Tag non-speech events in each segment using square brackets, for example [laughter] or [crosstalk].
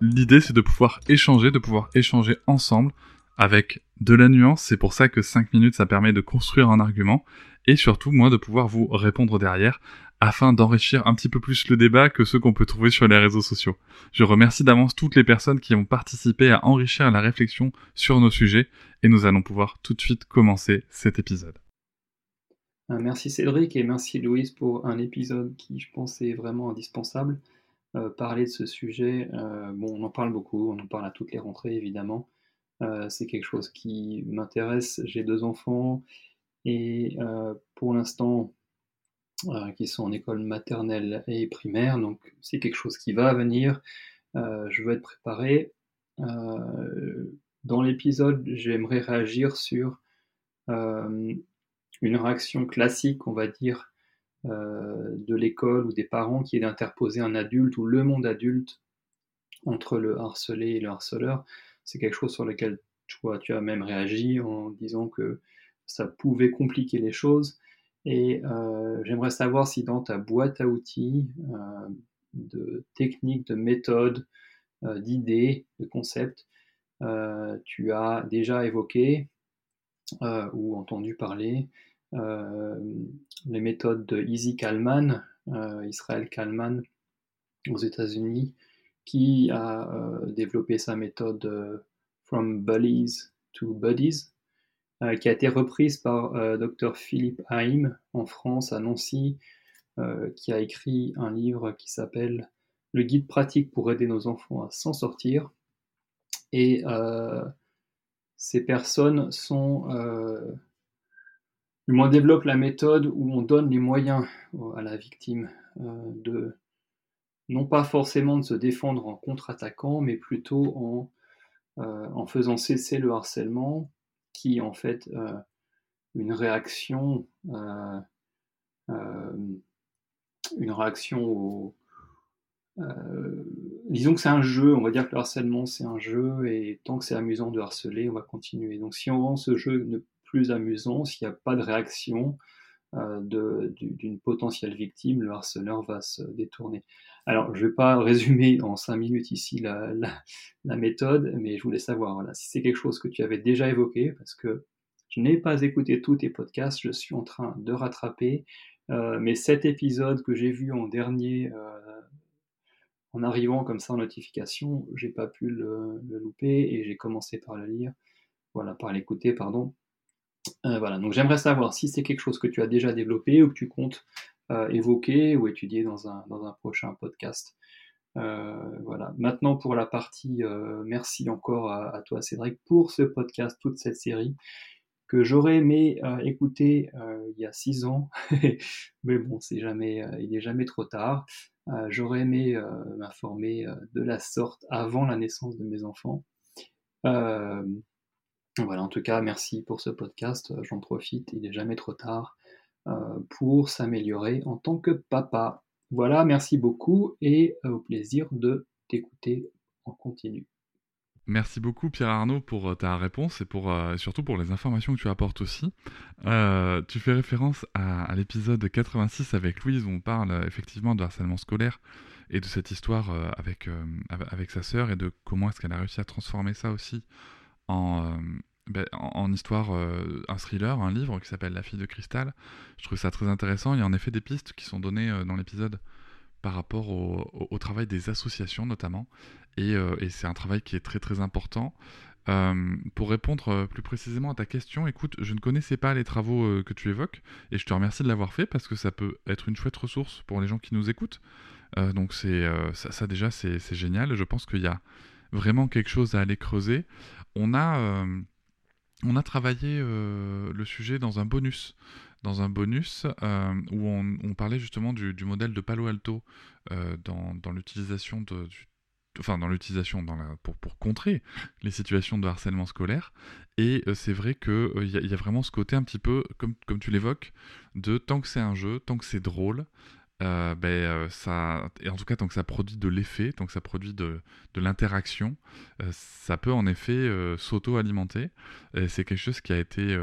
L'idée c'est de pouvoir échanger, de pouvoir échanger ensemble avec de la nuance, c'est pour ça que 5 minutes ça permet de construire un argument, et surtout moi de pouvoir vous répondre derrière afin d'enrichir un petit peu plus le débat que ceux qu'on peut trouver sur les réseaux sociaux. Je remercie d'avance toutes les personnes qui ont participé à enrichir la réflexion sur nos sujets, et nous allons pouvoir tout de suite commencer cet épisode. Euh, merci Cédric et merci Louise pour un épisode qui, je pense, est vraiment indispensable. Euh, parler de ce sujet, euh, bon, on en parle beaucoup, on en parle à toutes les rentrées évidemment. c'est quelque chose qui m'intéresse. J'ai deux enfants et pour l'instant, qui sont en école maternelle et primaire, donc c'est quelque chose qui va venir. je veux être préparé. dans l'épisode, j'aimerais réagir sur une réaction classique, on va dire, euh, de l'école ou des parents qui est d'interposer un adulte ou le monde adulte entre le harcelé et le harceleur. C'est quelque chose sur lequel toi, tu as même réagi en disant que ça pouvait compliquer les choses. Et euh, j'aimerais savoir si dans ta boîte à outils euh, de techniques, de méthodes, d'idées, de concepts, tu as déjà évoqué ou entendu parler euh, les méthodes de Easy Kalman, euh, Israël Kalman aux États-Unis, qui a euh, développé sa méthode From Bullies to Buddies, qui a été reprise par Dr Philippe Haim en France, à Nancy, qui a écrit un livre qui s'appelle Le guide pratique pour aider nos enfants à s'en sortir. Et ces personnes sont du moins développe la méthode où on donne les moyens à la victime euh, de non pas forcément de se défendre en contre-attaquant, mais plutôt en, euh, en, faisant cesser le harcèlement, qui est en fait euh, une réaction, une réaction au, disons que c'est un jeu, on va dire que le harcèlement c'est un jeu, et tant que c'est amusant de harceler, on va continuer. Donc si on rend ce jeu plus amusant s'il n'y a pas de réaction euh, d'une potentielle victime, le harceleur va se détourner. Alors, je ne vais pas [laughs] résumer en cinq minutes ici la, méthode, mais je voulais savoir si c'est quelque chose que tu avais déjà évoqué, parce que je n'ai pas écouté tous tes podcasts, je suis en train de rattraper, euh, mais cet épisode que j'ai vu en dernier, euh, en arrivant comme ça en notification, j'ai pas pu le, le louper et j'ai commencé par le lire, voilà, par l'écouter, pardon. Euh, voilà, donc j'aimerais savoir si c'est quelque chose que tu as déjà développé ou que tu comptes euh, évoquer ou étudier dans un, prochain podcast. Euh, voilà. Maintenant pour la partie, merci encore à, toi Cédric pour ce podcast, toute cette série que j'aurais aimé écouter il y a six ans, [laughs] mais bon, c'est jamais, il n'est jamais trop tard. j'aurais aimé m'informer de la sorte avant la naissance de mes enfants. Voilà, en tout cas, merci pour ce podcast. Euh, j'en profite, il n'est jamais trop tard euh, pour s'améliorer en tant que papa. Voilà, merci beaucoup et euh, au plaisir de t'écouter en continu. Merci beaucoup Pierre Arnaud pour ta réponse et surtout pour les informations que tu apportes aussi. tu fais référence à, l'épisode 86 avec Louise où on parle effectivement de harcèlement scolaire et de cette histoire avec, avec sa sœur et de comment est-ce qu'elle a réussi à transformer ça aussi en, ben, en, histoire, euh, un thriller, un livre qui s'appelle La fille de cristal. Je trouve ça très intéressant. Il y a en effet des pistes qui sont données euh, dans l'épisode par rapport au, travail des associations notamment. Euh, et, c'est un travail qui est très très important. Euh, pour répondre euh, plus précisément à ta question, écoute, je ne connaissais pas les travaux euh, que tu évoques et je te remercie de l'avoir fait parce que ça peut être une chouette ressource pour les gens qui nous écoutent. donc c'est ça, déjà c'est génial. Je pense qu'il y a vraiment quelque chose à aller creuser. On a on a travaillé le sujet dans un bonus dans un bonus où on, parlait justement du, modèle de Palo Alto dans, dans l'utilisation enfin dans l'utilisation pour, pour contrer les situations de harcèlement scolaire. Et euh, c'est vrai qu'il euh, il y, a vraiment ce côté un petit peu, comme, comme tu l'évoques, de tant que c'est un jeu, tant que c'est drôle, euh, ben, ça, et en tout cas tant que ça produit de l'effet, tant que ça produit de, de l'interaction, ça peut en effet s'auto-alimenter. C'est quelque chose qui a été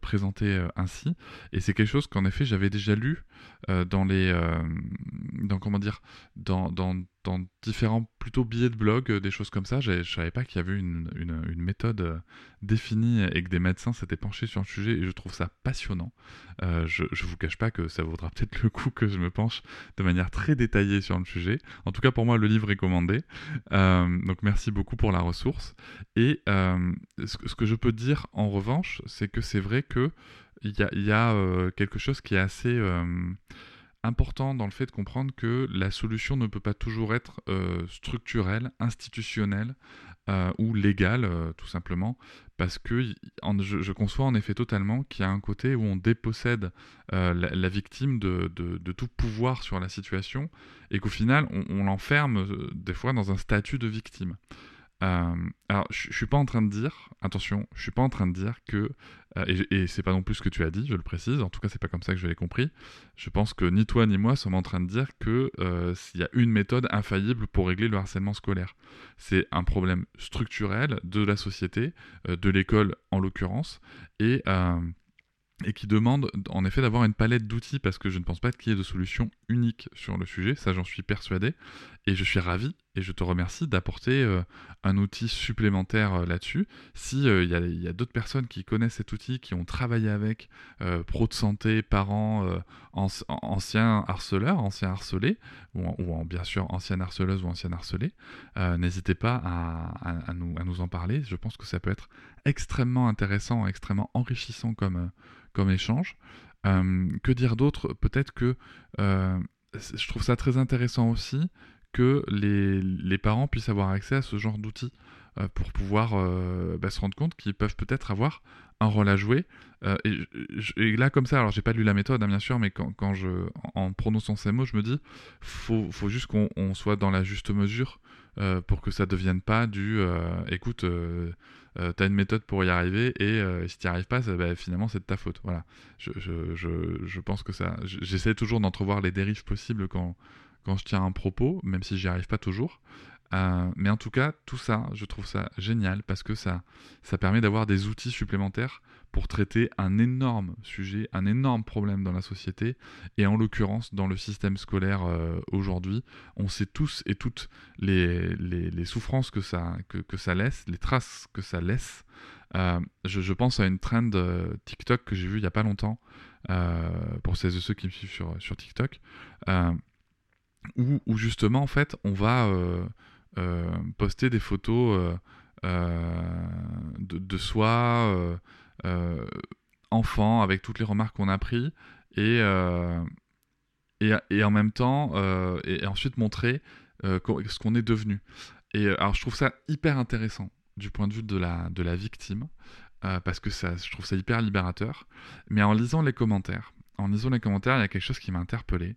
présenté ainsi. Et c'est quelque chose qu'en effet j'avais déjà lu dans les, dans comment dire, dans, dans dans différents plutôt billets de blog, euh, des choses comme ça. Je savais pas qu'il y avait une, une, méthode euh, définie et que des médecins s'étaient penchés sur le sujet et je trouve ça passionnant. Euh, je, je vous cache pas que ça vaudra peut-être le coup que je me penche de manière très détaillée sur le sujet. En tout cas, pour moi, le livre est commandé. donc merci beaucoup pour la ressource. Et ce, ce, que je peux dire en revanche, c'est que c'est vrai que il y a, y a quelque chose qui est assez important dans le fait de comprendre que la solution ne peut pas toujours être euh, structurelle, institutionnelle euh, ou légale, euh, tout simplement, parce que je, conçois en effet totalement qu'il y a un côté où on dépossède la, victime de, tout pouvoir sur la situation et qu'au final, on l'enferme des fois dans un statut de victime. Alors, je, suis pas en train de dire, attention, je suis pas en train de dire que, et, et c'est pas non plus ce que tu as dit, je le précise, en tout cas, c'est pas comme ça que je l'ai compris. Je pense que ni toi ni moi sommes en train de dire que euh, s'il y a une méthode infaillible pour régler le harcèlement scolaire. C'est un problème structurel de la société, de l'école en l'occurrence, et et qui demande en effet d'avoir une palette d'outils parce que je ne pense pas qu'il y ait de solution unique sur le sujet, ça j'en suis persuadé, et je suis ravi et je te remercie d'apporter euh, un outil supplémentaire euh, là-dessus. Si euh, il y a, d'autres personnes qui connaissent cet outil, qui ont travaillé avec, pro de santé, parents, anciens harceleurs, anciens harcelés, ou, bien sûr anciennes harceleuses ou anciens harcelés, n'hésitez pas à, nous, à nous en parler. Je pense que ça peut être extrêmement intéressant, extrêmement enrichissant comme comme échange. Euh, que dire d'autre? Peut-être que euh, je trouve ça très intéressant aussi que les, les, parents puissent avoir accès à ce genre d'outils euh, pour pouvoir bah, se rendre compte qu'ils peuvent peut-être avoir un rôle à jouer. Et, là, comme ça, alors j'ai pas lu la méthode, hein, bien sûr, mais quand, quand, je, en prononçant ces mots, je me dis, faut, faut juste qu'on soit dans la juste mesure pour que ça devienne pas du, écoute euh, tu as une méthode pour y arriver et euh, si tu n'y arrives pas, bah, finalement c'est de ta faute. Voilà. Je, je, je, je pense que ça. J'essaie toujours d'entrevoir les dérives possibles quand, quand je tiens un propos, même si j'y arrive pas toujours. Euh, mais en tout cas, tout ça, je trouve ça génial parce que ça, ça permet d'avoir des outils supplémentaires pour traiter un énorme sujet, un énorme problème dans la société, et en l'occurrence dans le système scolaire euh, aujourd'hui. On sait tous et toutes les, les, souffrances que ça, que, que, ça laisse, les traces que ça laisse. Euh, je, pense à une trend TikTok que j'ai vue il n'y a pas longtemps, pour celles et ceux qui me suivent sur, sur TikTok, où, justement, en fait, on va poster des photos euh, euh, de, soi, enfant, avec toutes les remarques qu'on a prises, et, et, en même temps, et, ensuite montrer ce qu'on est devenu. Et alors je trouve ça hyper intéressant du point de vue de la, de la victime, parce que ça, je trouve ça hyper libérateur. Mais en lisant les commentaires, en lisant les commentaires, il y a quelque chose qui m'a interpellé.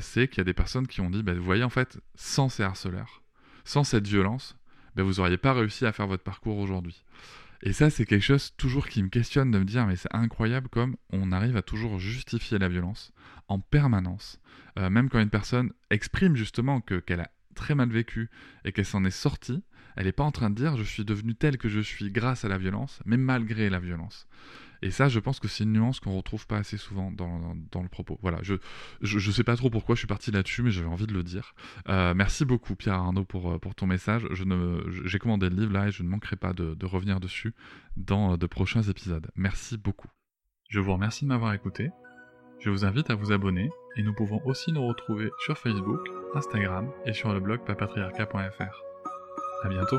c'est qu'il y a des personnes qui ont dit, bah, vous voyez, en fait, sans ces harceleurs, sans cette violence, ben vous n'auriez pas réussi à faire votre parcours aujourd'hui. Et ça, c'est quelque chose toujours qui me questionne de me dire, mais c'est incroyable comme on arrive à toujours justifier la violence en permanence. Euh, même quand une personne exprime justement que, qu'elle a très mal vécu et qu'elle s'en est sortie, elle n'est pas en train de dire je suis devenu tel que je suis grâce à la violence, mais malgré la violence. Et ça, je pense que c'est une nuance qu'on retrouve pas assez souvent dans, le propos. Voilà, je, je, sais pas trop pourquoi je suis parti là-dessus, mais j'avais envie de le dire. Euh, merci beaucoup, Pierre Arnaud, pour, euh, pour ton message. Je ne, j'ai commandé le livre là et je ne manquerai pas de, de revenir dessus dans euh, de prochains épisodes. Merci beaucoup. Je vous remercie de m'avoir écouté. Je vous invite à vous abonner et nous pouvons aussi nous retrouver sur Facebook, Instagram et sur le blog papatriarca.fr. À bientôt.